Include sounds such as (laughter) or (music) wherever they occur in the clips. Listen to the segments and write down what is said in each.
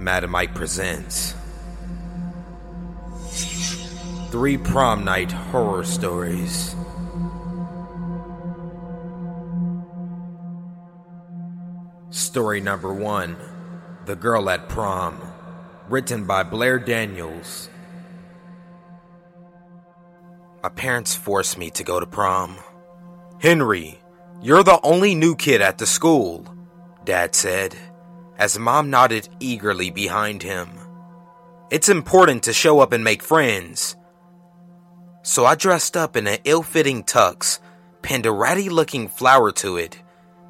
Mad Mike presents Three Prom Night Horror Stories. Story number one The Girl at Prom. Written by Blair Daniels. My parents forced me to go to prom. Henry, you're the only new kid at the school, Dad said, as Mom nodded eagerly behind him. It's important to show up and make friends. So I dressed up in an ill fitting tux, pinned a ratty looking flower to it,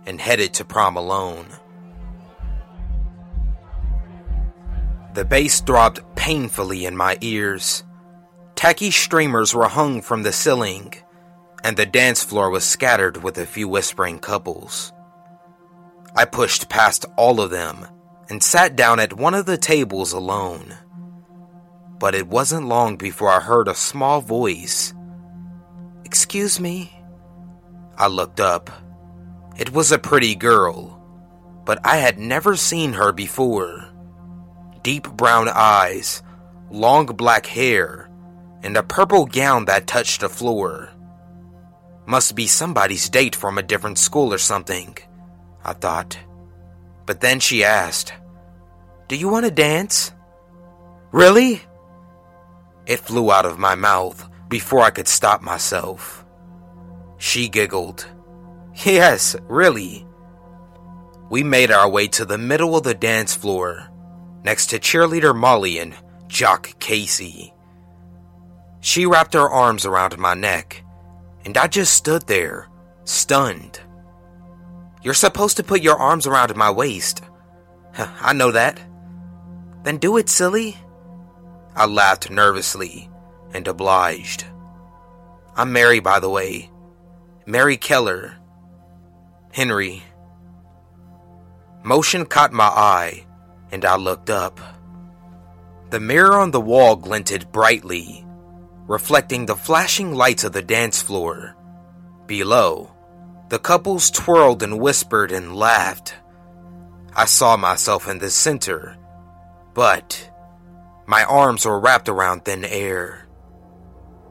and headed to prom alone. The bass throbbed painfully in my ears. Tacky streamers were hung from the ceiling, and the dance floor was scattered with a few whispering couples. I pushed past all of them and sat down at one of the tables alone. But it wasn't long before I heard a small voice. Excuse me? I looked up. It was a pretty girl, but I had never seen her before deep brown eyes, long black hair, and a purple gown that touched the floor. Must be somebody's date from a different school or something, I thought. But then she asked, Do you want to dance? Really? It flew out of my mouth before I could stop myself. She giggled. Yes, really. We made our way to the middle of the dance floor next to cheerleader Molly and jock Casey. She wrapped her arms around my neck, and I just stood there, stunned. You're supposed to put your arms around my waist. I know that. Then do it, silly. I laughed nervously and obliged. I'm Mary, by the way. Mary Keller. Henry. Motion caught my eye, and I looked up. The mirror on the wall glinted brightly, reflecting the flashing lights of the dance floor. Below, the couples twirled and whispered and laughed. I saw myself in the center, but my arms were wrapped around thin air.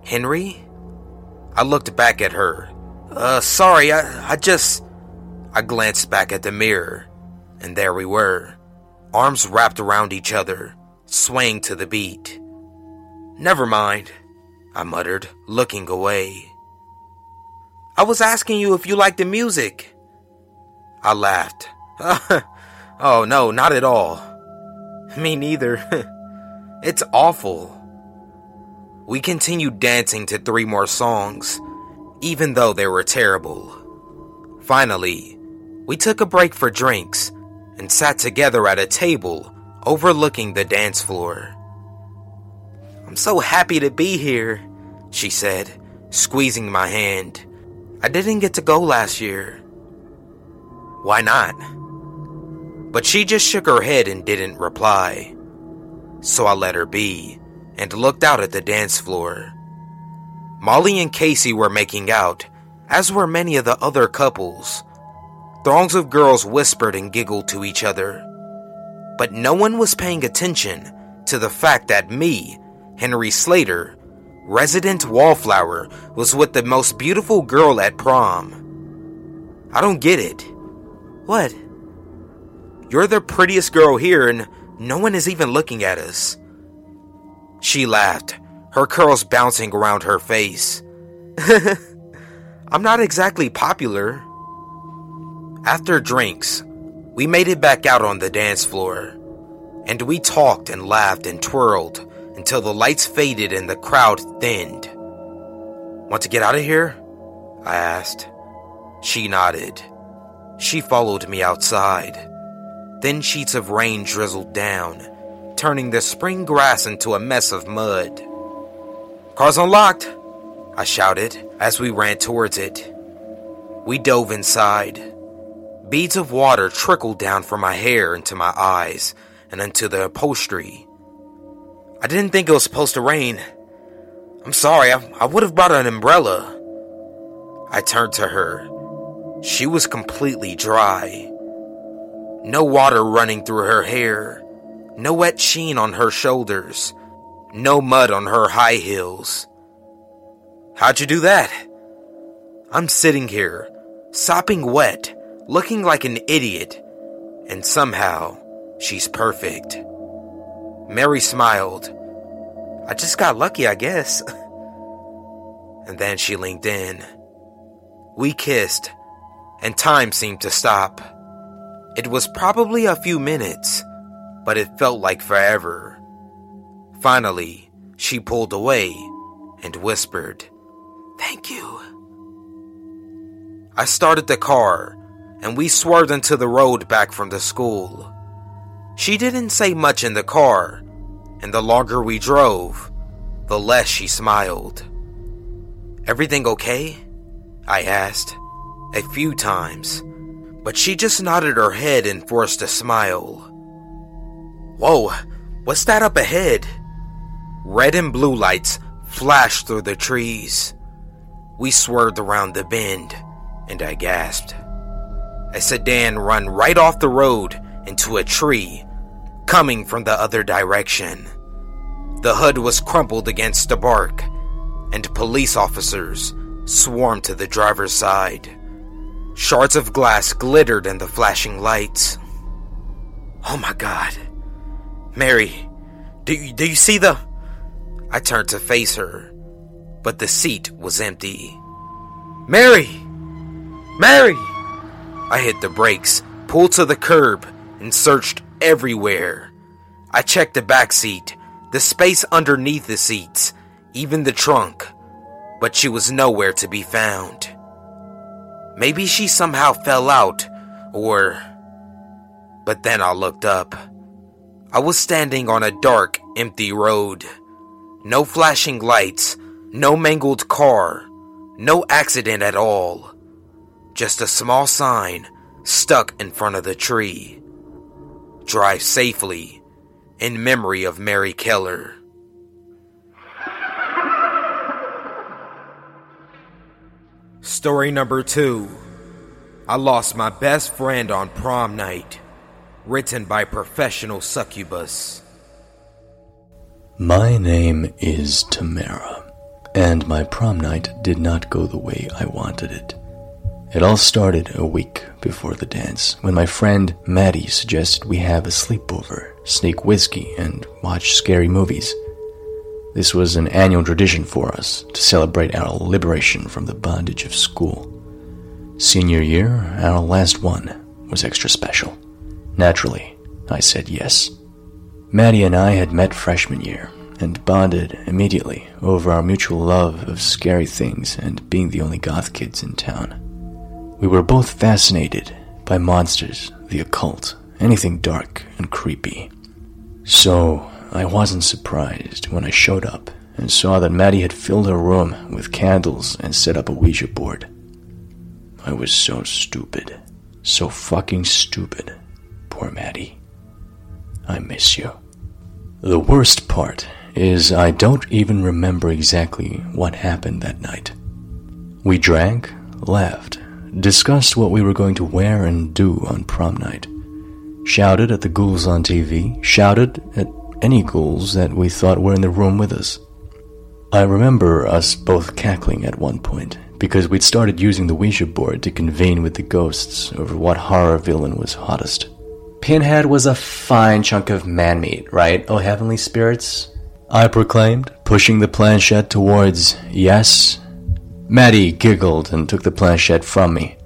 Henry? I looked back at her. Uh, sorry, I, I just. I glanced back at the mirror, and there we were arms wrapped around each other, swaying to the beat. Never mind, I muttered, looking away. I was asking you if you liked the music. I laughed. (laughs) oh, no, not at all. Me neither. (laughs) it's awful. We continued dancing to three more songs, even though they were terrible. Finally, we took a break for drinks and sat together at a table overlooking the dance floor. I'm so happy to be here, she said, squeezing my hand. I didn't get to go last year. Why not? But she just shook her head and didn't reply. So I let her be and looked out at the dance floor. Molly and Casey were making out, as were many of the other couples. Throngs of girls whispered and giggled to each other. But no one was paying attention to the fact that me, Henry Slater, resident wallflower, was with the most beautiful girl at prom. I don't get it. What? You're the prettiest girl here, and no one is even looking at us. She laughed, her curls bouncing around her face. (laughs) I'm not exactly popular. After drinks, we made it back out on the dance floor, and we talked and laughed and twirled until the lights faded and the crowd thinned. Want to get out of here? I asked. She nodded. She followed me outside. Thin sheets of rain drizzled down, turning the spring grass into a mess of mud. Car's unlocked, I shouted as we ran towards it. We dove inside. Beads of water trickled down from my hair into my eyes and into the upholstery. I didn't think it was supposed to rain. I'm sorry, I, I would have brought an umbrella. I turned to her. She was completely dry. No water running through her hair, no wet sheen on her shoulders, no mud on her high heels. How'd you do that? I'm sitting here, sopping wet, looking like an idiot, and somehow she's perfect. Mary smiled. I just got lucky, I guess. (laughs) and then she leaned in. We kissed, and time seemed to stop. It was probably a few minutes, but it felt like forever. Finally, she pulled away and whispered, Thank you. I started the car, and we swerved into the road back from the school. She didn't say much in the car, and the longer we drove, the less she smiled. Everything okay? I asked, a few times, but she just nodded her head and forced a smile. Whoa, what's that up ahead? Red and blue lights flashed through the trees. We swerved around the bend, and I gasped. A sedan ran right off the road into a tree, coming from the other direction. The hood was crumpled against the bark, and police officers swarmed to the driver's side. Shards of glass glittered in the flashing lights. Oh my god. Mary, do you, do you see the. I turned to face her, but the seat was empty. Mary! Mary! I hit the brakes, pulled to the curb, and searched everywhere. I checked the back seat, the space underneath the seats, even the trunk but she was nowhere to be found. Maybe she somehow fell out, or. But then I looked up. I was standing on a dark, empty road. No flashing lights, no mangled car, no accident at all. Just a small sign stuck in front of the tree. Drive safely in memory of Mary Keller. Story number two I lost my best friend on prom night. Written by Professional Succubus. My name is Tamara, and my prom night did not go the way I wanted it. It all started a week before the dance when my friend Maddie suggested we have a sleepover, sneak whiskey, and watch scary movies. This was an annual tradition for us to celebrate our liberation from the bondage of school. Senior year, our last one, was extra special. Naturally, I said yes. Maddie and I had met freshman year and bonded immediately over our mutual love of scary things and being the only goth kids in town. We were both fascinated by monsters, the occult, anything dark and creepy. So, I wasn't surprised when I showed up and saw that Maddie had filled her room with candles and set up a Ouija board. I was so stupid. So fucking stupid. Poor Maddie. I miss you. The worst part is I don't even remember exactly what happened that night. We drank, laughed, discussed what we were going to wear and do on prom night, shouted at the ghouls on TV, shouted at any ghouls that we thought were in the room with us. I remember us both cackling at one point because we'd started using the Ouija board to convene with the ghosts over what horror villain was hottest. Pinhead was a fine chunk of man meat, right, oh heavenly spirits? I proclaimed, pushing the planchette towards yes. Maddie giggled and took the planchette from me.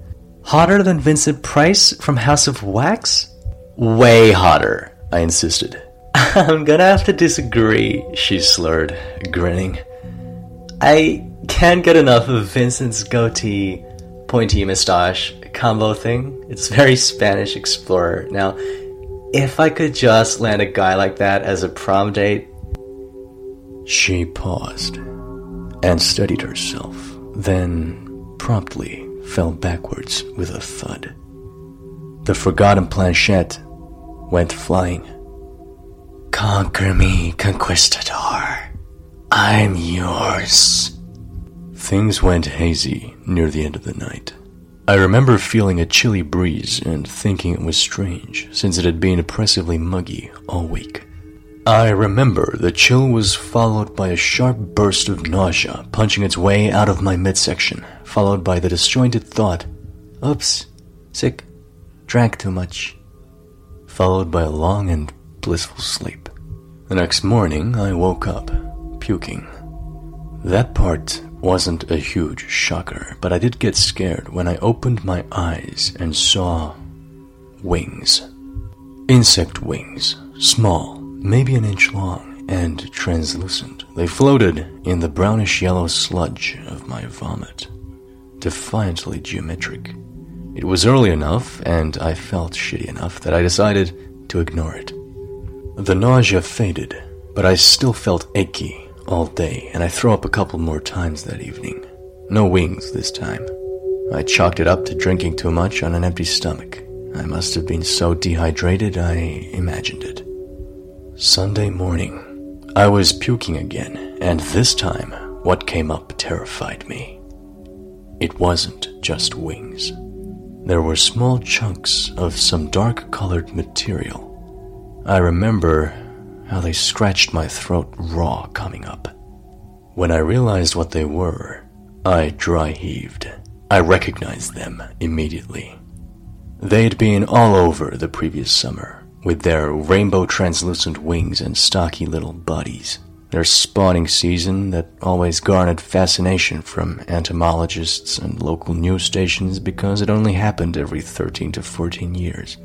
Hotter than Vincent Price from House of Wax? Way hotter, I insisted. (laughs) I'm gonna have to disagree, she slurred, grinning. I can't get enough of Vincent's goatee, pointy mustache combo thing. It's very Spanish explorer. Now, if I could just land a guy like that as a prom date. She paused and steadied herself, then promptly fell backwards with a thud. The forgotten planchette went flying. Conquer me, conquistador. I'm yours. Things went hazy near the end of the night. I remember feeling a chilly breeze and thinking it was strange, since it had been oppressively muggy all week. I remember the chill was followed by a sharp burst of nausea punching its way out of my midsection, followed by the disjointed thought, Oops, sick, drank too much, followed by a long and blissful sleep. The next morning, I woke up, puking. That part wasn't a huge shocker, but I did get scared when I opened my eyes and saw wings. Insect wings, small, maybe an inch long, and translucent. They floated in the brownish yellow sludge of my vomit, defiantly geometric. It was early enough, and I felt shitty enough that I decided to ignore it. The nausea faded, but I still felt achy all day, and I threw up a couple more times that evening. No wings this time. I chalked it up to drinking too much on an empty stomach. I must have been so dehydrated I imagined it. Sunday morning, I was puking again, and this time, what came up terrified me. It wasn't just wings. There were small chunks of some dark colored material. I remember how they scratched my throat raw coming up. When I realized what they were, I dry heaved. I recognized them immediately. They'd been all over the previous summer, with their rainbow translucent wings and stocky little bodies. Their spawning season that always garnered fascination from entomologists and local news stations because it only happened every 13 to 14 years.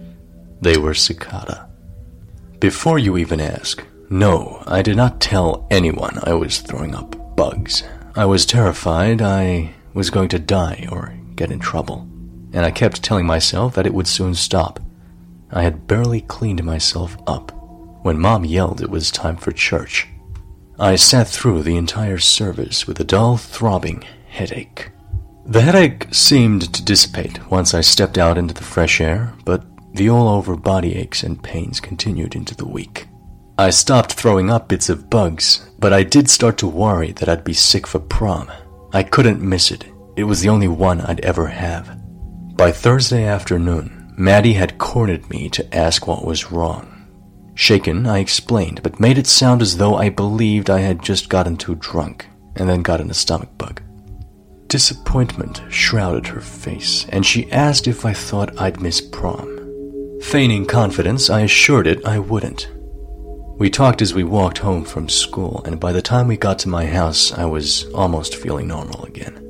They were cicada. Before you even ask, no, I did not tell anyone I was throwing up bugs. I was terrified I was going to die or get in trouble, and I kept telling myself that it would soon stop. I had barely cleaned myself up when Mom yelled it was time for church. I sat through the entire service with a dull, throbbing headache. The headache seemed to dissipate once I stepped out into the fresh air, but the all over body aches and pains continued into the week. I stopped throwing up bits of bugs, but I did start to worry that I'd be sick for prom. I couldn't miss it. It was the only one I'd ever have. By Thursday afternoon, Maddie had cornered me to ask what was wrong. Shaken, I explained, but made it sound as though I believed I had just gotten too drunk and then gotten a stomach bug. Disappointment shrouded her face, and she asked if I thought I'd miss prom. Feigning confidence, I assured it I wouldn't. We talked as we walked home from school, and by the time we got to my house, I was almost feeling normal again.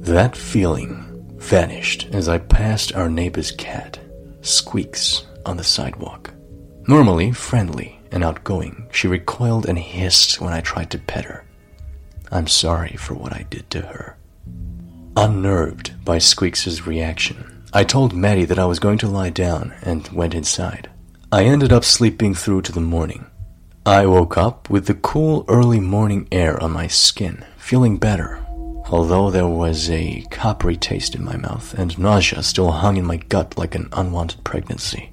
That feeling vanished as I passed our neighbor's cat, Squeaks, on the sidewalk. Normally friendly and outgoing, she recoiled and hissed when I tried to pet her. I'm sorry for what I did to her. Unnerved by Squeaks's reaction, I told Maddie that I was going to lie down and went inside. I ended up sleeping through to the morning. I woke up with the cool early morning air on my skin, feeling better although there was a coppery taste in my mouth and nausea still hung in my gut like an unwanted pregnancy.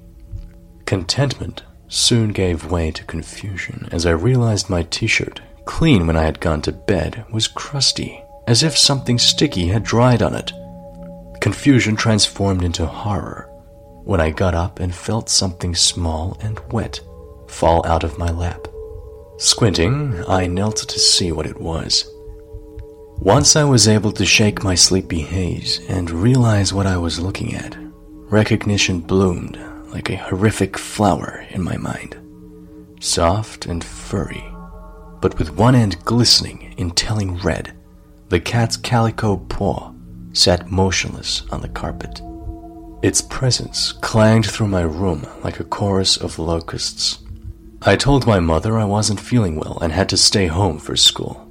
Contentment soon gave way to confusion as I realized my t shirt, clean when I had gone to bed, was crusty, as if something sticky had dried on it. Confusion transformed into horror when I got up and felt something small and wet fall out of my lap. Squinting, I knelt to see what it was. Once I was able to shake my sleepy haze and realize what I was looking at, recognition bloomed like a horrific flower in my mind. Soft and furry, but with one end glistening in telling red, the cat's calico paw sat motionless on the carpet. Its presence clanged through my room like a chorus of locusts. I told my mother I wasn't feeling well and had to stay home for school.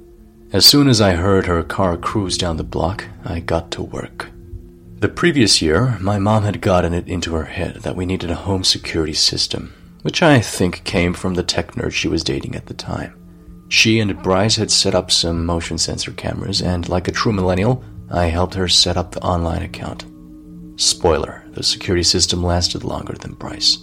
As soon as I heard her car cruise down the block, I got to work. The previous year, my mom had gotten it into her head that we needed a home security system, which I think came from the tech nerd she was dating at the time. She and Bryce had set up some motion sensor cameras, and like a true millennial, I helped her set up the online account. Spoiler, the security system lasted longer than Bryce.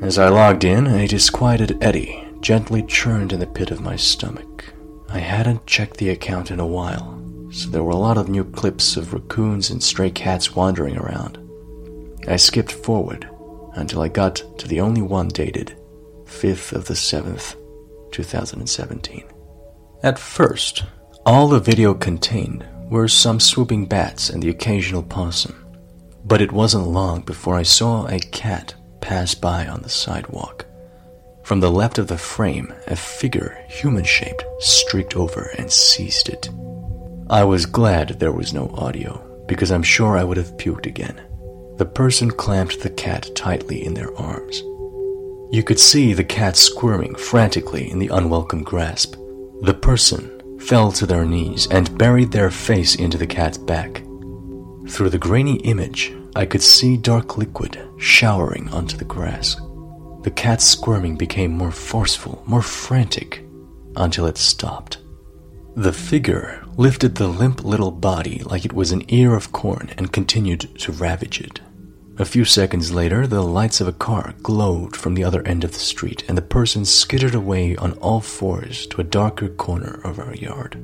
As I logged in, a disquieted eddy gently churned in the pit of my stomach. I hadn't checked the account in a while, so there were a lot of new clips of raccoons and stray cats wandering around. I skipped forward until I got to the only one dated 5th of the 7th, 2017. At first, all the video contained were some swooping bats and the occasional possum. But it wasn't long before I saw a cat pass by on the sidewalk. From the left of the frame, a figure, human shaped, streaked over and seized it. I was glad there was no audio, because I'm sure I would have puked again. The person clamped the cat tightly in their arms. You could see the cat squirming frantically in the unwelcome grasp. The person fell to their knees and buried their face into the cat's back. Through the grainy image, I could see dark liquid showering onto the grass. The cat's squirming became more forceful, more frantic, until it stopped. The figure lifted the limp little body like it was an ear of corn and continued to ravage it. A few seconds later, the lights of a car glowed from the other end of the street, and the person skittered away on all fours to a darker corner of our yard.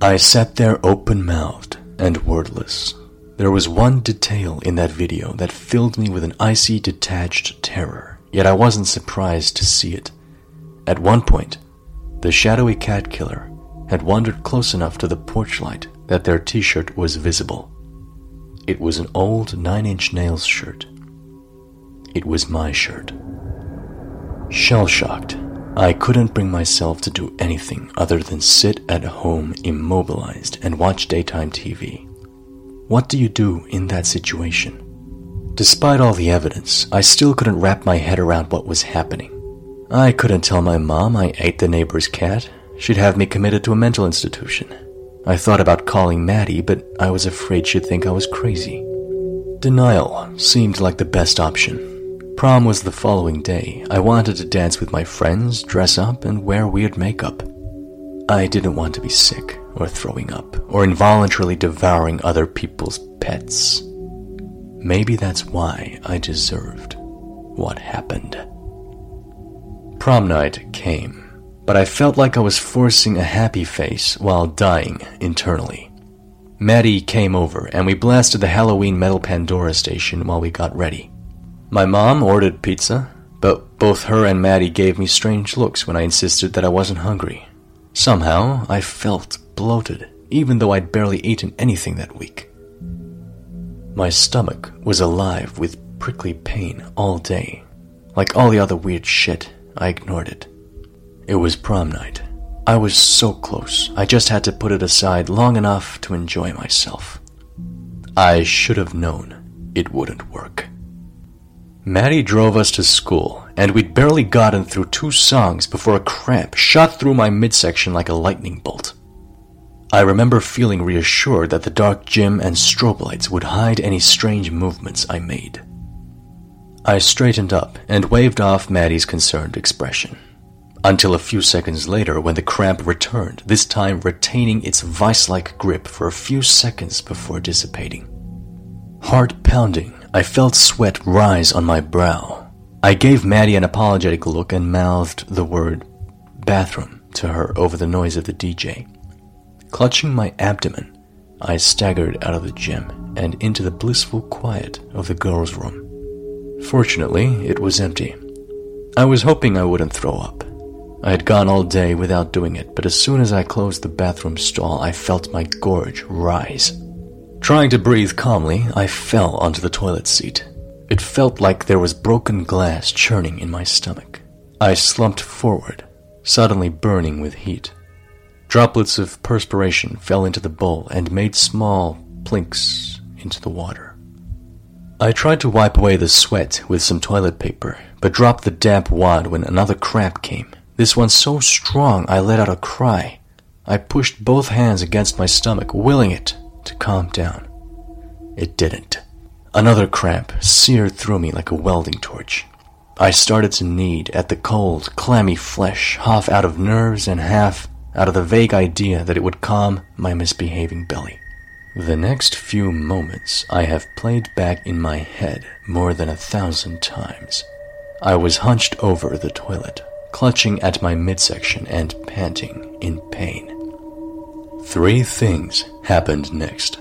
I sat there open mouthed and wordless, there was one detail in that video that filled me with an icy, detached terror, yet I wasn't surprised to see it. At one point, the shadowy cat killer had wandered close enough to the porch light that their t shirt was visible. It was an old Nine Inch Nails shirt. It was my shirt. Shell shocked, I couldn't bring myself to do anything other than sit at home immobilized and watch daytime TV. What do you do in that situation? Despite all the evidence, I still couldn't wrap my head around what was happening. I couldn't tell my mom I ate the neighbor's cat. She'd have me committed to a mental institution. I thought about calling Maddie, but I was afraid she'd think I was crazy. Denial seemed like the best option. Prom was the following day. I wanted to dance with my friends, dress up, and wear weird makeup. I didn't want to be sick or throwing up, or involuntarily devouring other people's pets. Maybe that's why I deserved what happened. Prom night came, but I felt like I was forcing a happy face while dying internally. Maddie came over and we blasted the Halloween Metal Pandora station while we got ready. My mom ordered pizza, but both her and Maddie gave me strange looks when I insisted that I wasn't hungry. Somehow, I felt bloated, even though I'd barely eaten anything that week. My stomach was alive with prickly pain all day. Like all the other weird shit, I ignored it. It was prom night. I was so close, I just had to put it aside long enough to enjoy myself. I should have known it wouldn't work. Maddie drove us to school, and we'd barely gotten through two songs before a cramp shot through my midsection like a lightning bolt. I remember feeling reassured that the dark gym and strobe lights would hide any strange movements I made. I straightened up and waved off Maddie's concerned expression. Until a few seconds later, when the cramp returned, this time retaining its vice like grip for a few seconds before dissipating. Heart pounding, I felt sweat rise on my brow. I gave Maddie an apologetic look and mouthed the word bathroom to her over the noise of the DJ. Clutching my abdomen, I staggered out of the gym and into the blissful quiet of the girls' room. Fortunately, it was empty. I was hoping I wouldn't throw up. I had gone all day without doing it, but as soon as I closed the bathroom stall, I felt my gorge rise. Trying to breathe calmly, I fell onto the toilet seat. It felt like there was broken glass churning in my stomach. I slumped forward, suddenly burning with heat. Droplets of perspiration fell into the bowl and made small plinks into the water. I tried to wipe away the sweat with some toilet paper, but dropped the damp wad when another cramp came. This one so strong I let out a cry. I pushed both hands against my stomach, willing it to calm down. It didn't. Another cramp seared through me like a welding torch. I started to knead at the cold, clammy flesh, half out of nerves and half out of the vague idea that it would calm my misbehaving belly. The next few moments I have played back in my head more than a thousand times. I was hunched over the toilet, clutching at my midsection and panting in pain. Three things happened next.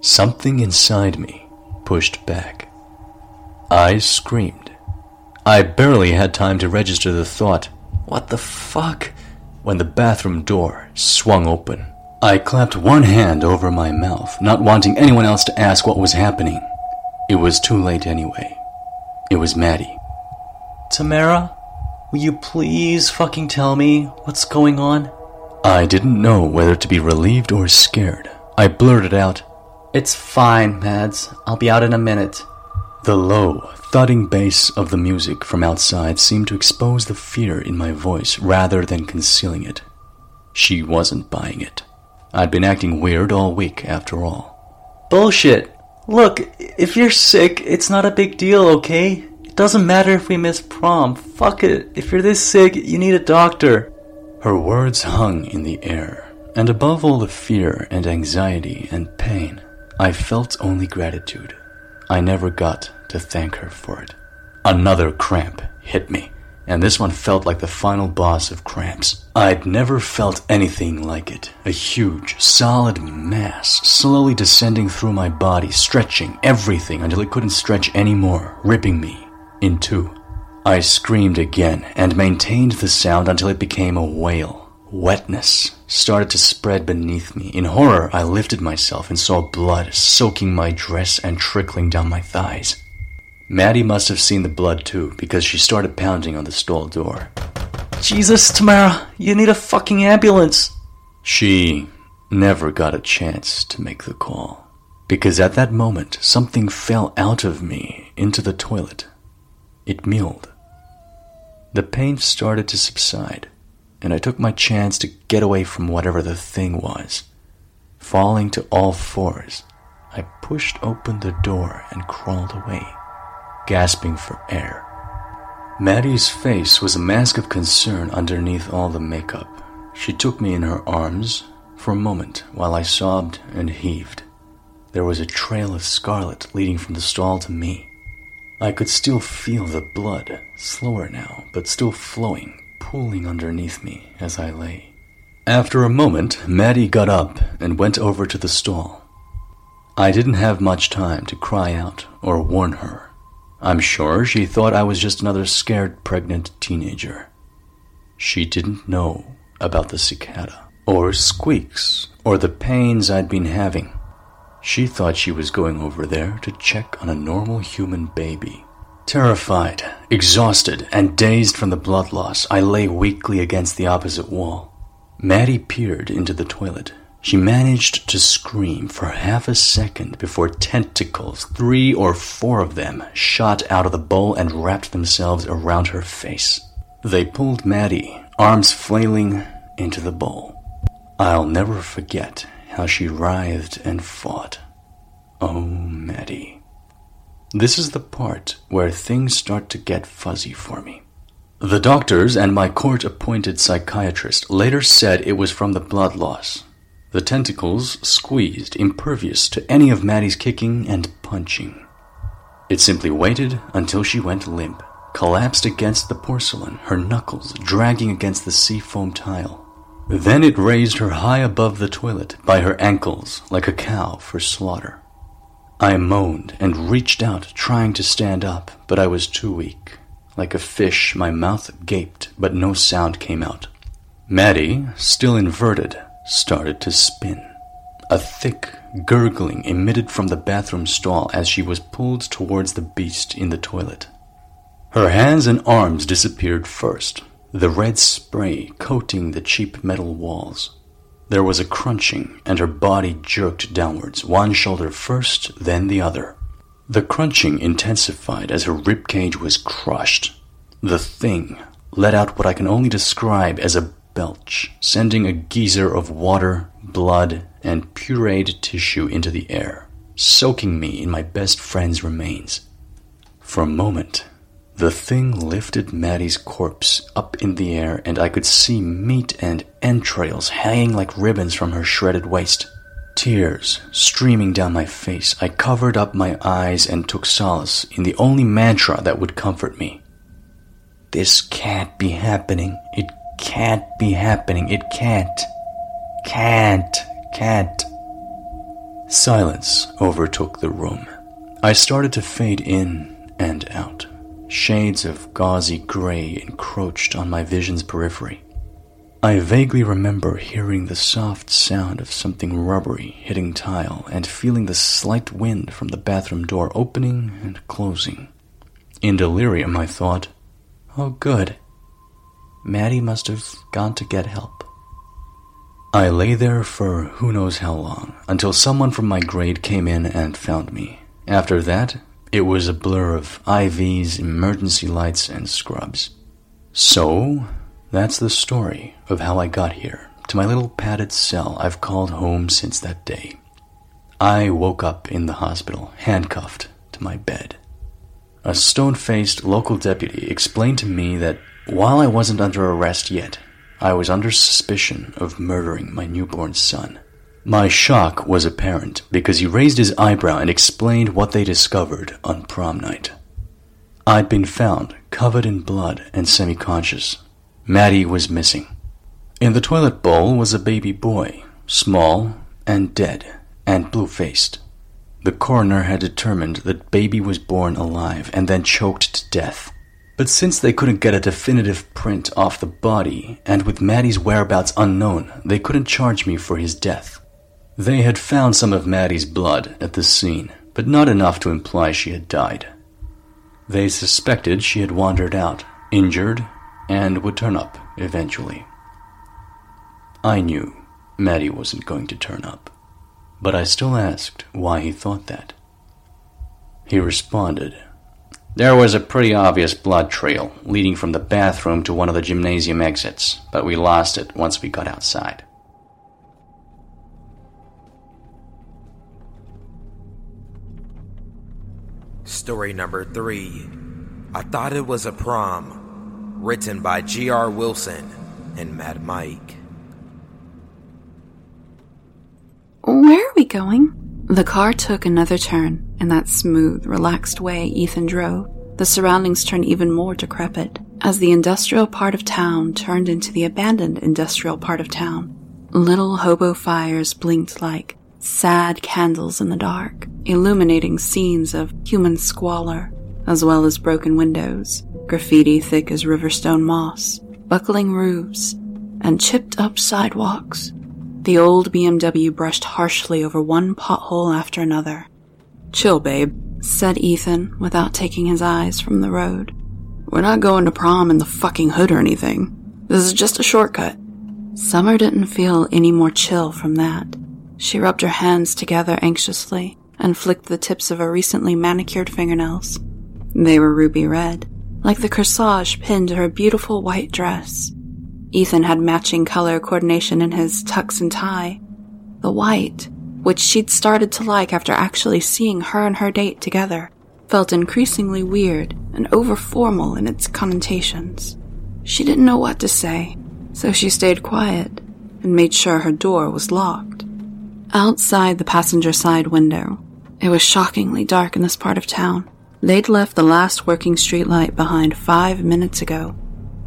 Something inside me pushed back. I screamed. I barely had time to register the thought, what the fuck? When the bathroom door swung open. I clapped one hand over my mouth, not wanting anyone else to ask what was happening. It was too late anyway. It was Maddie. Tamara, will you please fucking tell me what's going on? I didn't know whether to be relieved or scared. I blurted out, It's fine, Mads. I'll be out in a minute. The low, thudding bass of the music from outside seemed to expose the fear in my voice rather than concealing it. She wasn't buying it. I'd been acting weird all week, after all. Bullshit. Look, if you're sick, it's not a big deal, okay? It doesn't matter if we miss prom. Fuck it. If you're this sick, you need a doctor. Her words hung in the air, and above all the fear and anxiety and pain, I felt only gratitude. I never got to thank her for it. Another cramp hit me, and this one felt like the final boss of cramps. I'd never felt anything like it. A huge, solid mass slowly descending through my body, stretching everything until it couldn't stretch anymore, ripping me in two. I screamed again and maintained the sound until it became a wail. Wetness started to spread beneath me. In horror, I lifted myself and saw blood soaking my dress and trickling down my thighs. Maddie must have seen the blood too, because she started pounding on the stall door. Jesus, Tamara, you need a fucking ambulance. She never got a chance to make the call, because at that moment something fell out of me into the toilet. It mewed. The pain started to subside and I took my chance to get away from whatever the thing was. Falling to all fours, I pushed open the door and crawled away, gasping for air. Maddie's face was a mask of concern underneath all the makeup. She took me in her arms for a moment while I sobbed and heaved. There was a trail of scarlet leading from the stall to me. I could still feel the blood, slower now, but still flowing, pooling underneath me as I lay. After a moment, Maddie got up and went over to the stall. I didn't have much time to cry out or warn her. I'm sure she thought I was just another scared pregnant teenager. She didn't know about the cicada, or squeaks, or the pains I'd been having. She thought she was going over there to check on a normal human baby. Terrified, exhausted, and dazed from the blood loss, I lay weakly against the opposite wall. Maddie peered into the toilet. She managed to scream for half a second before tentacles, three or four of them, shot out of the bowl and wrapped themselves around her face. They pulled Maddie, arms flailing, into the bowl. I'll never forget how she writhed and fought. Oh, Maddie. This is the part where things start to get fuzzy for me. The doctors and my court appointed psychiatrist later said it was from the blood loss. The tentacles squeezed, impervious to any of Maddie's kicking and punching. It simply waited until she went limp, collapsed against the porcelain, her knuckles dragging against the seafoam tile. Then it raised her high above the toilet by her ankles like a cow for slaughter. I moaned and reached out, trying to stand up, but I was too weak. Like a fish, my mouth gaped, but no sound came out. Maddie, still inverted, started to spin. A thick gurgling emitted from the bathroom stall as she was pulled towards the beast in the toilet. Her hands and arms disappeared first, the red spray coating the cheap metal walls. There was a crunching, and her body jerked downwards, one shoulder first, then the other. The crunching intensified as her rib cage was crushed. The thing let out what I can only describe as a belch, sending a geyser of water, blood, and pureed tissue into the air, soaking me in my best friend's remains. For a moment, the thing lifted Maddie's corpse up in the air, and I could see meat and entrails hanging like ribbons from her shredded waist. Tears streaming down my face, I covered up my eyes and took solace in the only mantra that would comfort me. This can't be happening. Can't be happening. It can't. Can't. Can't. Silence overtook the room. I started to fade in and out. Shades of gauzy gray encroached on my vision's periphery. I vaguely remember hearing the soft sound of something rubbery hitting tile and feeling the slight wind from the bathroom door opening and closing. In delirium, I thought, oh, good. Maddie must have gone to get help. I lay there for who knows how long until someone from my grade came in and found me. After that, it was a blur of IVs, emergency lights, and scrubs. So, that's the story of how I got here, to my little padded cell I've called home since that day. I woke up in the hospital, handcuffed to my bed. A stone faced local deputy explained to me that while I wasn't under arrest yet, I was under suspicion of murdering my newborn son. My shock was apparent because he raised his eyebrow and explained what they discovered on prom night. I'd been found covered in blood and semi conscious Maddie was missing. In the toilet bowl was a baby boy, small and dead and blue faced. The coroner had determined that baby was born alive and then choked to death. But since they couldn't get a definitive print off the body, and with Maddie's whereabouts unknown, they couldn't charge me for his death. They had found some of Maddie's blood at the scene, but not enough to imply she had died. They suspected she had wandered out, injured, and would turn up eventually. I knew Maddie wasn't going to turn up, but I still asked why he thought that. He responded, There was a pretty obvious blood trail leading from the bathroom to one of the gymnasium exits, but we lost it once we got outside. Story number three. I thought it was a prom written by G.R. Wilson and Mad Mike. Where are we going? The car took another turn. In that smooth, relaxed way Ethan drove, the surroundings turned even more decrepit as the industrial part of town turned into the abandoned industrial part of town. Little hobo fires blinked like sad candles in the dark, illuminating scenes of human squalor, as well as broken windows, graffiti thick as riverstone moss, buckling roofs, and chipped up sidewalks. The old BMW brushed harshly over one pothole after another. Chill, babe, said Ethan without taking his eyes from the road. We're not going to prom in the fucking hood or anything. This is just a shortcut. Summer didn't feel any more chill from that. She rubbed her hands together anxiously and flicked the tips of her recently manicured fingernails. They were ruby red, like the corsage pinned to her beautiful white dress. Ethan had matching color coordination in his tux and tie. The white, which she'd started to like after actually seeing her and her date together, felt increasingly weird and over formal in its connotations. She didn't know what to say, so she stayed quiet and made sure her door was locked. Outside the passenger side window, it was shockingly dark in this part of town. They'd left the last working streetlight behind five minutes ago.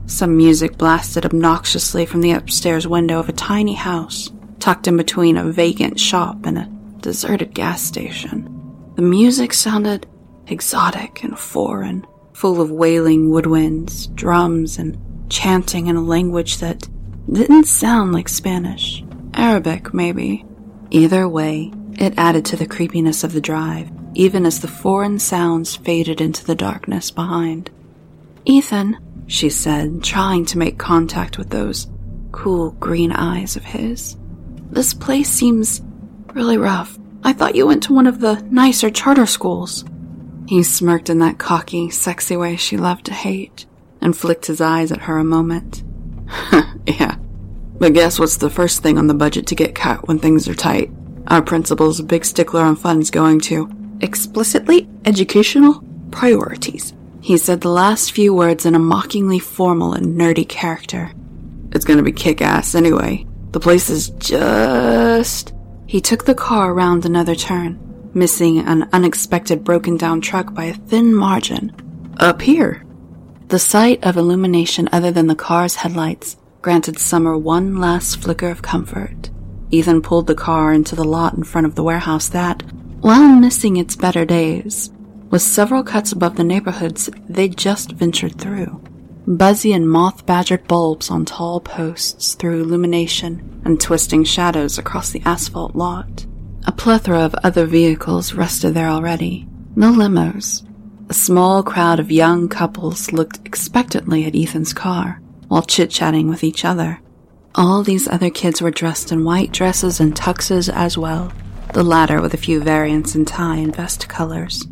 Some music blasted obnoxiously from the upstairs window of a tiny house, tucked in between a vacant shop and a deserted gas station. The music sounded exotic and foreign, full of wailing woodwinds, drums, and chanting in a language that didn't sound like Spanish. Arabic, maybe. Either way, it added to the creepiness of the drive even as the foreign sounds faded into the darkness behind. Ethan, she said, trying to make contact with those cool green eyes of his. This place seems really rough. I thought you went to one of the nicer charter schools. He smirked in that cocky, sexy way she loved to hate and flicked his eyes at her a moment. (laughs) yeah. But guess what's the first thing on the budget to get cut when things are tight? Our principal's a big stickler on funds going to explicitly educational priorities. He said the last few words in a mockingly formal and nerdy character. It's gonna be kick ass anyway. The place is just. He took the car around another turn, missing an unexpected broken down truck by a thin margin. Up here. The sight of illumination other than the car's headlights granted Summer one last flicker of comfort. Ethan pulled the car into the lot in front of the warehouse that, while missing its better days, was several cuts above the neighborhoods they'd just ventured through. Buzzy and moth badgered bulbs on tall posts threw illumination and twisting shadows across the asphalt lot. A plethora of other vehicles rested there already. No limos. A small crowd of young couples looked expectantly at Ethan's car while chit chatting with each other. All these other kids were dressed in white dresses and tuxes as well, the latter with a few variants in tie and vest colors.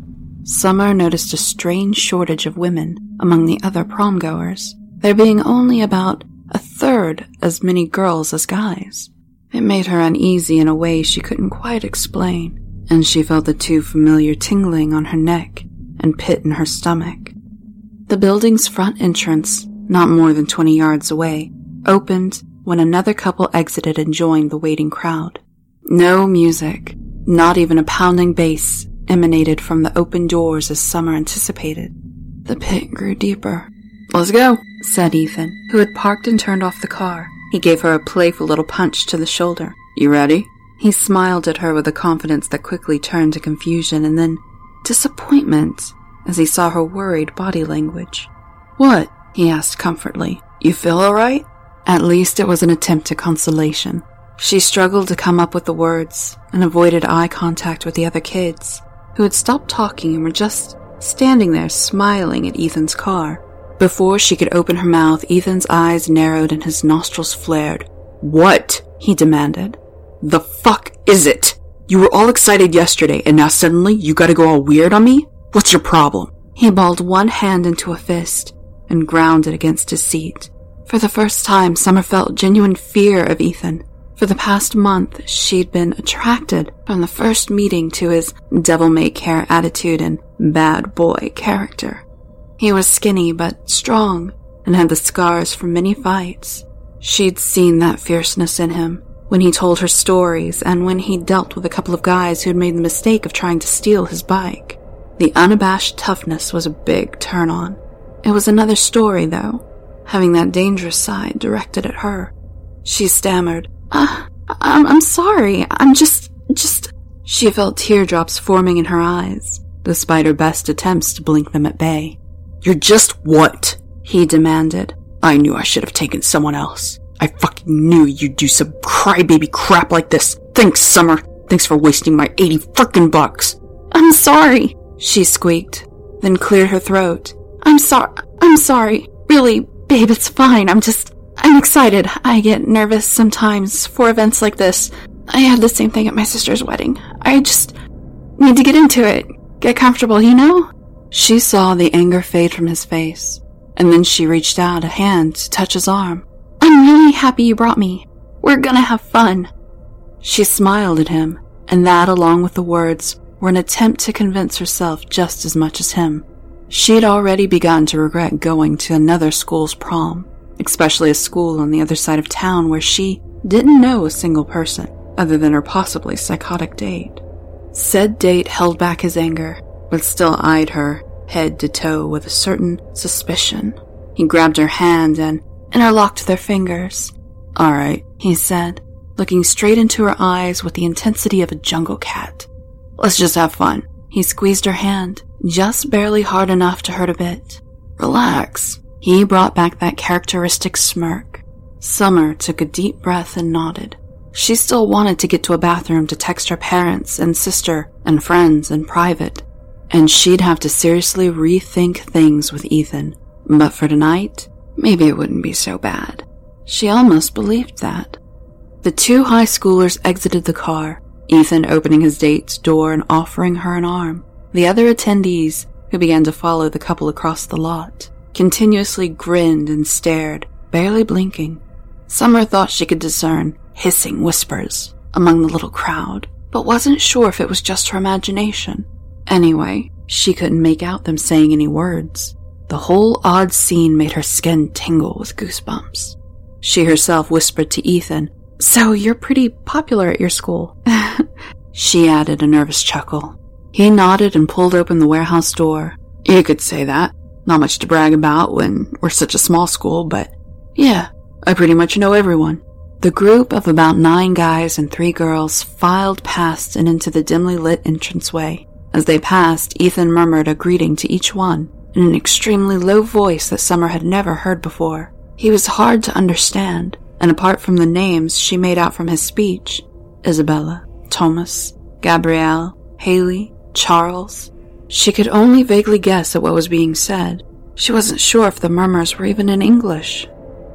Summer noticed a strange shortage of women among the other prom goers, there being only about a third as many girls as guys. It made her uneasy in a way she couldn't quite explain, and she felt the too familiar tingling on her neck and pit in her stomach. The building's front entrance, not more than 20 yards away, opened when another couple exited and joined the waiting crowd. No music, not even a pounding bass, emanated from the open doors as Summer anticipated. The pit grew deeper. Let's go, said Ethan, who had parked and turned off the car. He gave her a playful little punch to the shoulder. You ready? He smiled at her with a confidence that quickly turned to confusion and then disappointment as he saw her worried body language. What? he asked comfortably. You feel alright? At least it was an attempt at consolation. She struggled to come up with the words and avoided eye contact with the other kids, who had stopped talking and were just standing there smiling at Ethan's car. Before she could open her mouth, Ethan's eyes narrowed and his nostrils flared. What? he demanded. The fuck is it? You were all excited yesterday and now suddenly you gotta go all weird on me? What's your problem? He balled one hand into a fist and ground it against his seat. For the first time, Summer felt genuine fear of Ethan. For the past month, she'd been attracted from the first meeting to his devil may care attitude and bad boy character. He was skinny but strong and had the scars from many fights. She'd seen that fierceness in him when he told her stories and when he dealt with a couple of guys who had made the mistake of trying to steal his bike. The unabashed toughness was a big turn on. It was another story, though, having that dangerous side directed at her. She stammered, uh, I'm, I'm sorry. I'm just, just. She felt teardrops forming in her eyes, despite her best attempts to blink them at bay. You're just what? He demanded. I knew I should have taken someone else. I fucking knew you'd do some crybaby crap like this. Thanks, Summer. Thanks for wasting my 80 frickin' bucks. I'm sorry, she squeaked, then cleared her throat. I'm sorry. I'm sorry. Really, babe, it's fine. I'm just. I'm excited. I get nervous sometimes for events like this. I had the same thing at my sister's wedding. I just need to get into it. Get comfortable, you know? She saw the anger fade from his face, and then she reached out a hand to touch his arm. I'm really happy you brought me. We're gonna have fun. She smiled at him, and that, along with the words, were an attempt to convince herself just as much as him. She had already begun to regret going to another school's prom, especially a school on the other side of town where she didn't know a single person other than her possibly psychotic date. Said date held back his anger but still eyed her head to toe with a certain suspicion. He grabbed her hand and interlocked their fingers. All right, he said, looking straight into her eyes with the intensity of a jungle cat. Let's just have fun. He squeezed her hand, just barely hard enough to hurt a bit. Relax. He brought back that characteristic smirk. Summer took a deep breath and nodded. She still wanted to get to a bathroom to text her parents and sister and friends in private, and she'd have to seriously rethink things with Ethan. But for tonight, maybe it wouldn't be so bad. She almost believed that. The two high schoolers exited the car, Ethan opening his date's door and offering her an arm. The other attendees, who began to follow the couple across the lot, continuously grinned and stared, barely blinking. Summer thought she could discern hissing whispers among the little crowd, but wasn't sure if it was just her imagination. Anyway, she couldn't make out them saying any words. The whole odd scene made her skin tingle with goosebumps. She herself whispered to Ethan, So you're pretty popular at your school. (laughs) she added a nervous chuckle. He nodded and pulled open the warehouse door. You could say that. Not much to brag about when we're such a small school, but yeah, I pretty much know everyone. The group of about nine guys and three girls filed past and into the dimly lit entranceway. As they passed, Ethan murmured a greeting to each one in an extremely low voice that Summer had never heard before. He was hard to understand, and apart from the names she made out from his speech Isabella, Thomas, Gabrielle, Haley, Charles she could only vaguely guess at what was being said. She wasn't sure if the murmurs were even in English.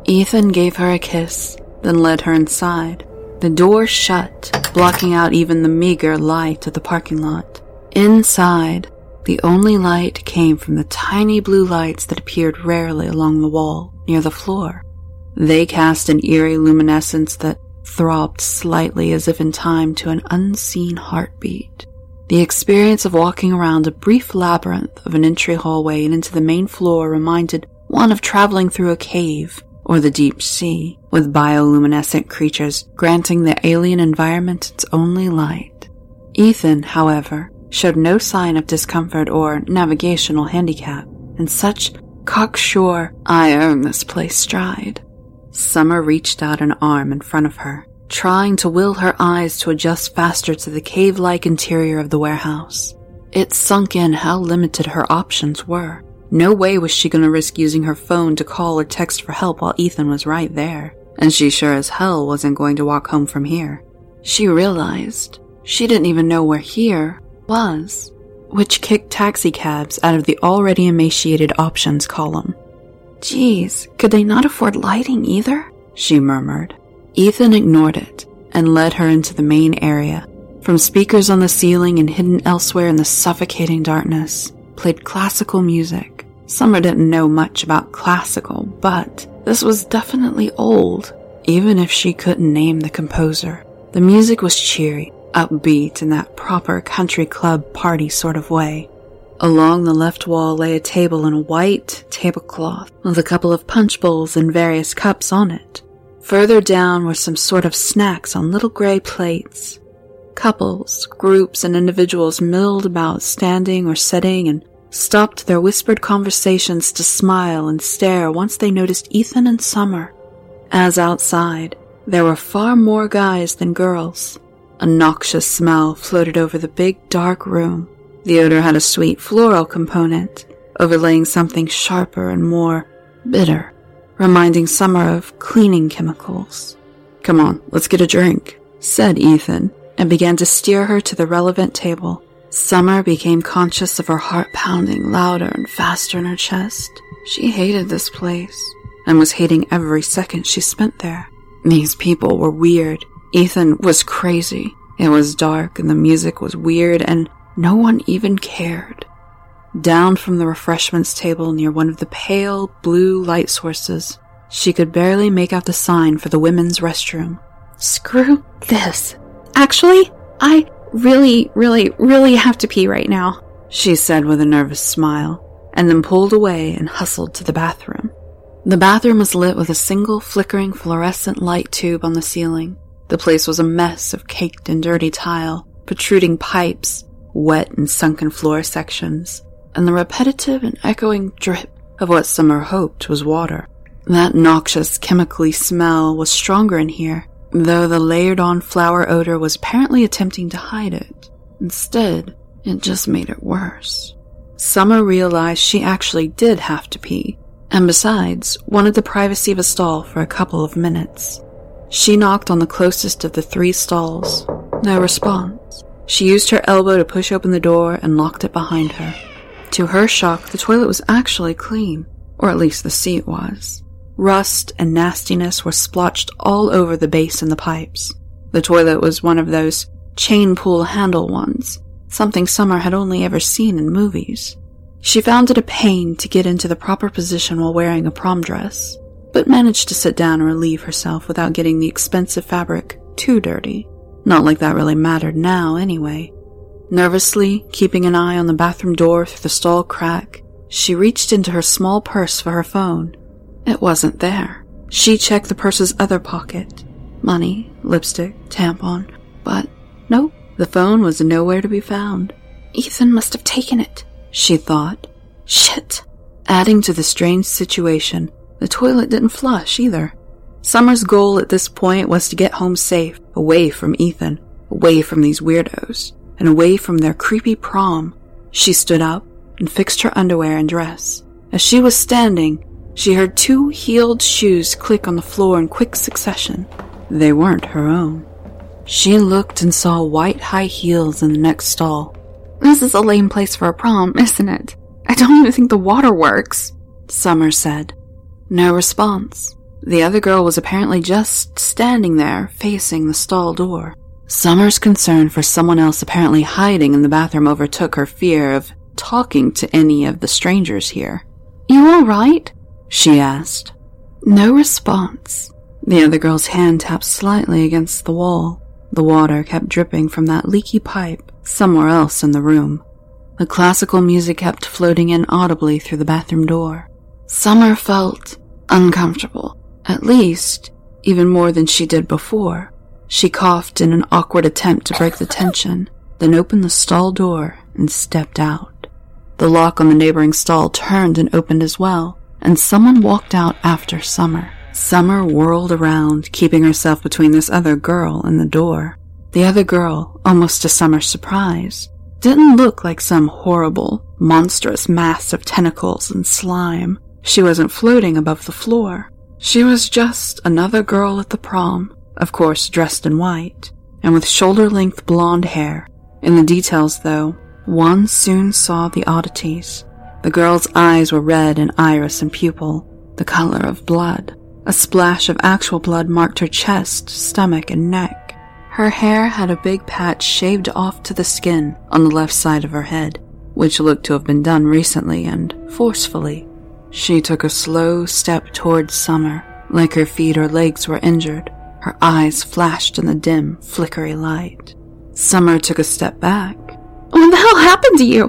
Ethan gave her a kiss, then led her inside. The door shut, blocking out even the meager light of the parking lot. Inside, the only light came from the tiny blue lights that appeared rarely along the wall near the floor. They cast an eerie luminescence that throbbed slightly as if in time to an unseen heartbeat. The experience of walking around a brief labyrinth of an entry hallway and into the main floor reminded one of traveling through a cave or the deep sea, with bioluminescent creatures granting the alien environment its only light. Ethan, however, showed no sign of discomfort or navigational handicap, and such cocksure, I own this place stride. Summer reached out an arm in front of her, trying to will her eyes to adjust faster to the cave like interior of the warehouse. It sunk in how limited her options were. No way was she going to risk using her phone to call or text for help while Ethan was right there, and she sure as hell wasn't going to walk home from here. She realized she didn't even know where here was, which kicked taxicabs out of the already emaciated options column. Geez, could they not afford lighting either? She murmured. Ethan ignored it and led her into the main area. From speakers on the ceiling and hidden elsewhere in the suffocating darkness, played classical music. Summer didn't know much about classical, but this was definitely old, even if she couldn't name the composer. The music was cheery, upbeat in that proper country club party sort of way. Along the left wall lay a table in a white tablecloth with a couple of punch bowls and various cups on it. Further down were some sort of snacks on little gray plates. Couples, groups, and individuals milled about standing or sitting and stopped their whispered conversations to smile and stare once they noticed Ethan and Summer. As outside, there were far more guys than girls. A noxious smell floated over the big dark room. The odor had a sweet floral component, overlaying something sharper and more bitter reminding Summer of cleaning chemicals. Come on, let's get a drink, said Ethan, and began to steer her to the relevant table. Summer became conscious of her heart pounding louder and faster in her chest. She hated this place and was hating every second she spent there. These people were weird. Ethan was crazy. It was dark and the music was weird and no one even cared. Down from the refreshments table near one of the pale blue light sources, she could barely make out the sign for the women's restroom. Screw this. Actually, I really, really, really have to pee right now, she said with a nervous smile, and then pulled away and hustled to the bathroom. The bathroom was lit with a single flickering fluorescent light tube on the ceiling. The place was a mess of caked and dirty tile, protruding pipes, wet and sunken floor sections, and the repetitive and echoing drip of what Summer hoped was water. That noxious chemically smell was stronger in here, though the layered on flower odor was apparently attempting to hide it. Instead, it just made it worse. Summer realized she actually did have to pee, and besides, wanted the privacy of a stall for a couple of minutes. She knocked on the closest of the three stalls. No response. She used her elbow to push open the door and locked it behind her. To her shock, the toilet was actually clean, or at least the seat was. Rust and nastiness were splotched all over the base and the pipes. The toilet was one of those chain pull handle ones, something Summer had only ever seen in movies. She found it a pain to get into the proper position while wearing a prom dress, but managed to sit down and relieve herself without getting the expensive fabric too dirty. Not like that really mattered now, anyway. Nervously, keeping an eye on the bathroom door through the stall crack, she reached into her small purse for her phone. It wasn't there. She checked the purse's other pocket. Money, lipstick, tampon, but nope, the phone was nowhere to be found. Ethan must have taken it, she thought. Shit. Adding to the strange situation, the toilet didn't flush either. Summer's goal at this point was to get home safe, away from Ethan, away from these weirdos, and away from their creepy prom. She stood up and fixed her underwear and dress. As she was standing, she heard two heeled shoes click on the floor in quick succession. They weren't her own. She looked and saw white high heels in the next stall. This is a lame place for a prom, isn't it? I don't even think the water works, Summer said. No response. The other girl was apparently just standing there, facing the stall door. Summer's concern for someone else apparently hiding in the bathroom overtook her fear of talking to any of the strangers here. You alright? She asked. No response. The other girl's hand tapped slightly against the wall. The water kept dripping from that leaky pipe somewhere else in the room. The classical music kept floating in audibly through the bathroom door. Summer felt uncomfortable. At least, even more than she did before. She coughed in an awkward attempt to break the tension, then opened the stall door and stepped out. The lock on the neighboring stall turned and opened as well, and someone walked out after Summer. Summer whirled around, keeping herself between this other girl and the door. The other girl, almost to Summer's surprise, didn't look like some horrible, monstrous mass of tentacles and slime. She wasn't floating above the floor. She was just another girl at the prom, of course dressed in white, and with shoulder-length blonde hair. In the details, though, one soon saw the oddities. The girl's eyes were red in iris and pupil, the color of blood. A splash of actual blood marked her chest, stomach, and neck. Her hair had a big patch shaved off to the skin on the left side of her head, which looked to have been done recently and forcefully. She took a slow step towards Summer, like her feet or legs were injured. Her eyes flashed in the dim, flickery light. Summer took a step back. What the hell happened to you?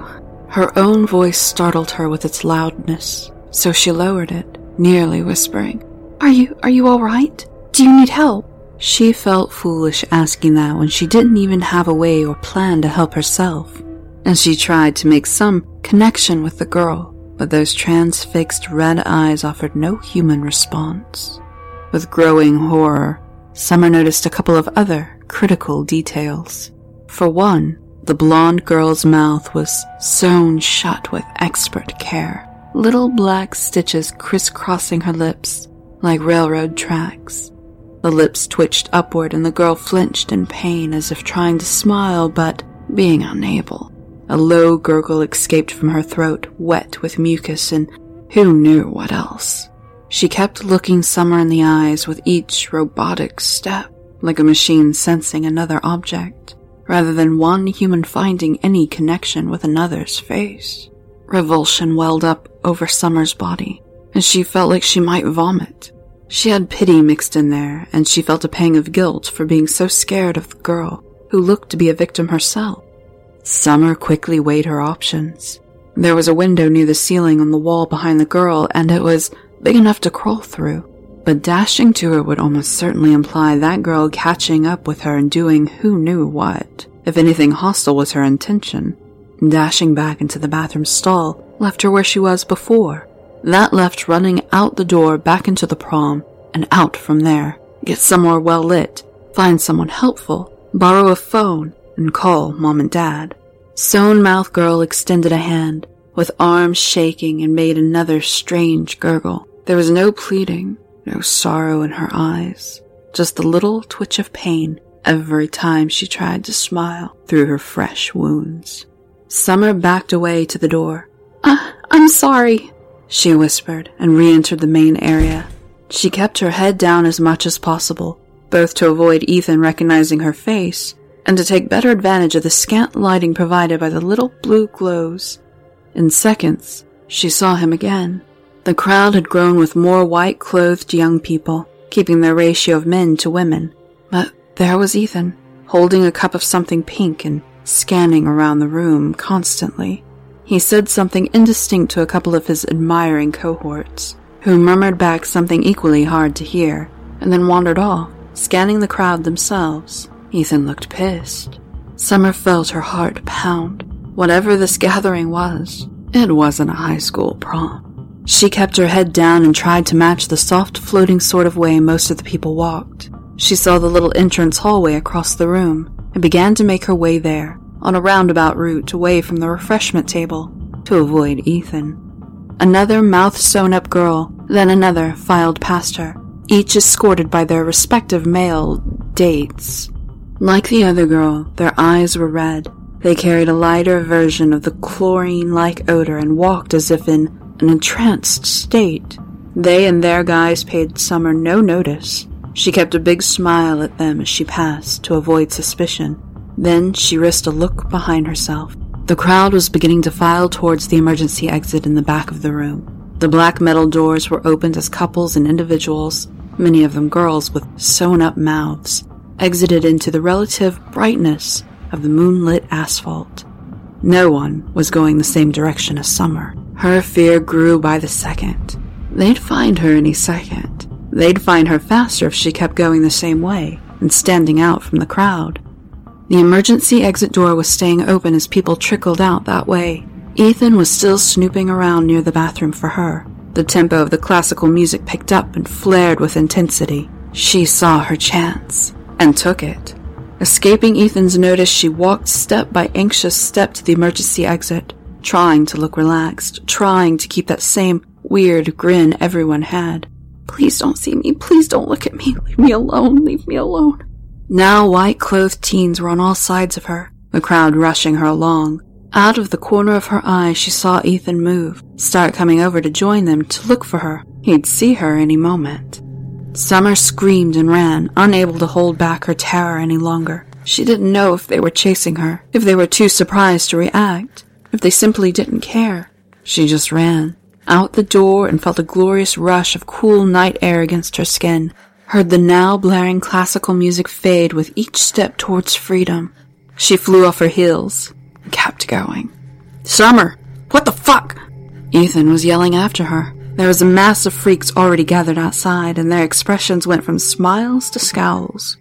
Her own voice startled her with its loudness, so she lowered it, nearly whispering. Are you, are you alright? Do you need help? She felt foolish asking that when she didn't even have a way or plan to help herself, and she tried to make some connection with the girl, but those transfixed red eyes offered no human response. With growing horror, Summer noticed a couple of other critical details. For one, the blonde girl's mouth was sewn shut with expert care, little black stitches crisscrossing her lips like railroad tracks. The lips twitched upward and the girl flinched in pain as if trying to smile but being unable. A low gurgle escaped from her throat, wet with mucus and who knew what else. She kept looking Summer in the eyes with each robotic step, like a machine sensing another object, rather than one human finding any connection with another's face. Revulsion welled up over Summer's body, and she felt like she might vomit. She had pity mixed in there, and she felt a pang of guilt for being so scared of the girl, who looked to be a victim herself. Summer quickly weighed her options. There was a window near the ceiling on the wall behind the girl, and it was big enough to crawl through. But dashing to her would almost certainly imply that girl catching up with her and doing who knew what. If anything hostile was her intention, dashing back into the bathroom stall left her where she was before. That left running out the door back into the prom and out from there. Get somewhere well lit, find someone helpful, borrow a phone, and call mom and dad. Sewn Mouth Girl extended a hand, with arms shaking and made another strange gurgle. There was no pleading, no sorrow in her eyes, just a little twitch of pain every time she tried to smile through her fresh wounds. Summer backed away to the door. Uh, I'm sorry, she whispered and re entered the main area. She kept her head down as much as possible, both to avoid Ethan recognizing her face and to take better advantage of the scant lighting provided by the little blue glows. In seconds, she saw him again. The crowd had grown with more white clothed young people, keeping their ratio of men to women. But there was Ethan, holding a cup of something pink and scanning around the room constantly. He said something indistinct to a couple of his admiring cohorts, who murmured back something equally hard to hear, and then wandered off, scanning the crowd themselves. Ethan looked pissed. Summer felt her heart pound. Whatever this gathering was, it wasn't a high school prom. She kept her head down and tried to match the soft floating sort of way most of the people walked. She saw the little entrance hallway across the room and began to make her way there, on a roundabout route away from the refreshment table, to avoid Ethan. Another mouth sewn up girl, then another filed past her, each escorted by their respective male dates. Like the other girl, their eyes were red. They carried a lighter version of the chlorine like odor and walked as if in an entranced state. They and their guys paid Summer no notice. She kept a big smile at them as she passed to avoid suspicion. Then she risked a look behind herself. The crowd was beginning to file towards the emergency exit in the back of the room. The black metal doors were opened as couples and individuals, many of them girls with sewn up mouths, exited into the relative brightness of the moonlit asphalt. No one was going the same direction as Summer. Her fear grew by the second. They'd find her any second. They'd find her faster if she kept going the same way and standing out from the crowd. The emergency exit door was staying open as people trickled out that way. Ethan was still snooping around near the bathroom for her. The tempo of the classical music picked up and flared with intensity. She saw her chance and took it. Escaping Ethan's notice, she walked step by anxious step to the emergency exit, trying to look relaxed, trying to keep that same weird grin everyone had. Please don't see me. Please don't look at me. Leave me alone. Leave me alone. Now white clothed teens were on all sides of her, the crowd rushing her along. Out of the corner of her eye, she saw Ethan move, start coming over to join them to look for her. He'd see her any moment. Summer screamed and ran, unable to hold back her terror any longer. She didn't know if they were chasing her, if they were too surprised to react, if they simply didn't care. She just ran, out the door and felt a glorious rush of cool night air against her skin, heard the now blaring classical music fade with each step towards freedom. She flew off her heels and kept going. Summer! What the fuck? Ethan was yelling after her. There was a mass of freaks already gathered outside, and their expressions went from smiles to scowls.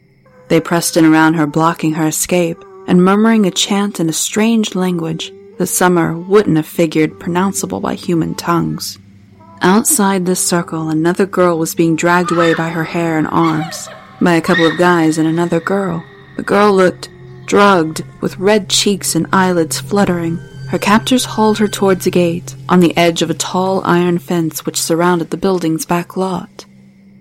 They pressed in around her, blocking her escape, and murmuring a chant in a strange language that Summer wouldn't have figured pronounceable by human tongues. Outside this circle, another girl was being dragged away by her hair and arms, by a couple of guys and another girl. The girl looked drugged, with red cheeks and eyelids fluttering. Her captors hauled her towards a gate, on the edge of a tall iron fence which surrounded the building's back lot.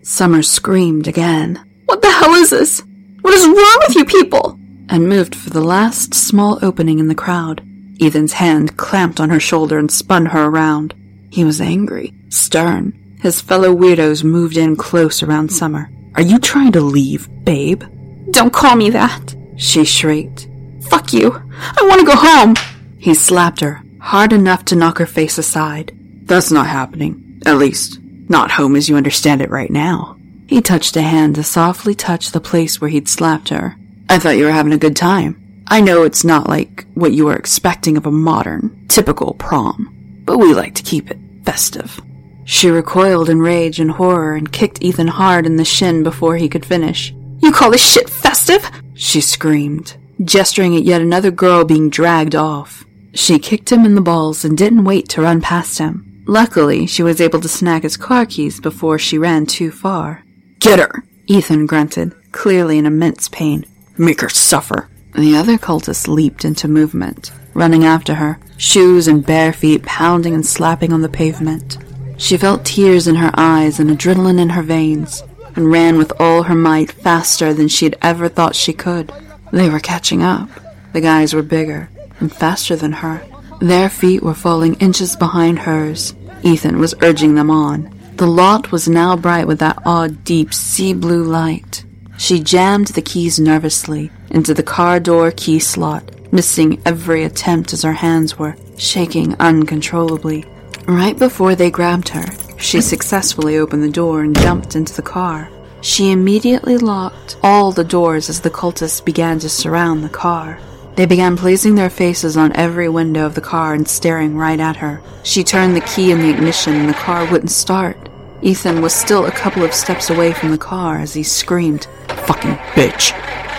Summer screamed again. What the hell is this? What is wrong with you people? And moved for the last small opening in the crowd. Ethan's hand clamped on her shoulder and spun her around. He was angry, stern. His fellow weirdos moved in close around Summer. Are you trying to leave, babe? Don't call me that, she shrieked. Fuck you. I want to go home. He slapped her, hard enough to knock her face aside. That's not happening. At least, not home as you understand it right now. He touched a hand to softly touch the place where he'd slapped her. I thought you were having a good time. I know it's not like what you were expecting of a modern, typical prom but we like to keep it festive. She recoiled in rage and horror and kicked Ethan hard in the shin before he could finish. You call this shit festive? She screamed, gesturing at yet another girl being dragged off. She kicked him in the balls and didn't wait to run past him. Luckily, she was able to snag his car keys before she ran too far. Get her! Ethan grunted, clearly in immense pain. Make her suffer. The other cultists leaped into movement, running after her, shoes and bare feet pounding and slapping on the pavement. She felt tears in her eyes and adrenaline in her veins, and ran with all her might faster than she had ever thought she could. They were catching up. The guys were bigger and faster than her. Their feet were falling inches behind hers. Ethan was urging them on. The lot was now bright with that odd, deep sea blue light. She jammed the keys nervously into the car door key slot missing every attempt as her hands were shaking uncontrollably. Right before they grabbed her, she successfully opened the door and jumped into the car. She immediately locked all the doors as the cultists began to surround the car. They began placing their faces on every window of the car and staring right at her. She turned the key in the ignition and the car wouldn't start. Ethan was still a couple of steps away from the car as he screamed, Fucking bitch!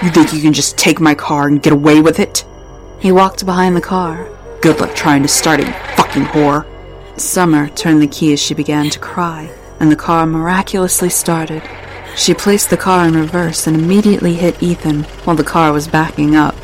You think you can just take my car and get away with it? He walked behind the car. Good luck trying to start it, fucking whore. Summer turned the key as she began to cry, and the car miraculously started. She placed the car in reverse and immediately hit Ethan while the car was backing up.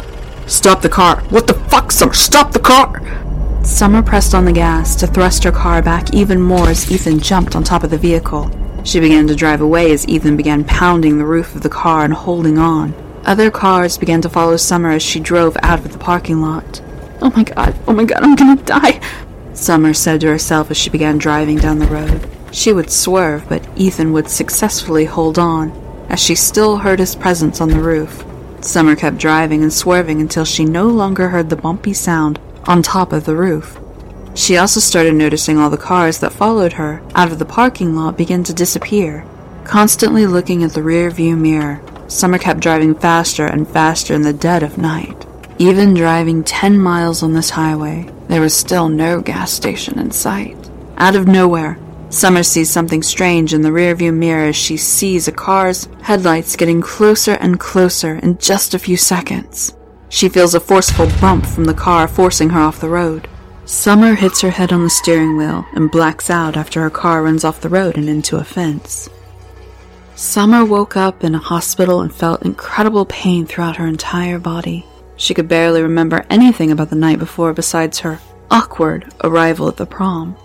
Stop the car! What the fuck, Summer? Stop the car! Summer pressed on the gas to thrust her car back even more as Ethan jumped on top of the vehicle. She began to drive away as Ethan began pounding the roof of the car and holding on. Other cars began to follow Summer as she drove out of the parking lot. Oh my god, oh my god, I'm gonna die. Summer said to herself as she began driving down the road. She would swerve, but Ethan would successfully hold on, as she still heard his presence on the roof. Summer kept driving and swerving until she no longer heard the bumpy sound on top of the roof. She also started noticing all the cars that followed her out of the parking lot begin to disappear. Constantly looking at the rear view mirror, Summer kept driving faster and faster in the dead of night. Even driving 10 miles on this highway, there was still no gas station in sight. Out of nowhere, Summer sees something strange in the rearview mirror as she sees a car's headlights getting closer and closer in just a few seconds. She feels a forceful bump from the car forcing her off the road. Summer hits her head on the steering wheel and blacks out after her car runs off the road and into a fence. Summer woke up in a hospital and felt incredible pain throughout her entire body. She could barely remember anything about the night before besides her awkward arrival at the prom.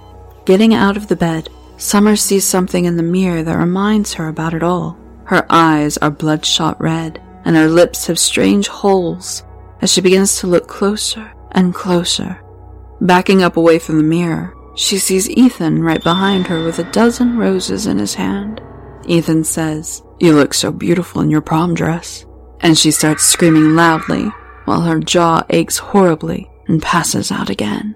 Getting out of the bed, Summer sees something in the mirror that reminds her about it all. Her eyes are bloodshot red, and her lips have strange holes as she begins to look closer and closer. Backing up away from the mirror, she sees Ethan right behind her with a dozen roses in his hand. Ethan says, You look so beautiful in your prom dress. And she starts screaming loudly while her jaw aches horribly and passes out again.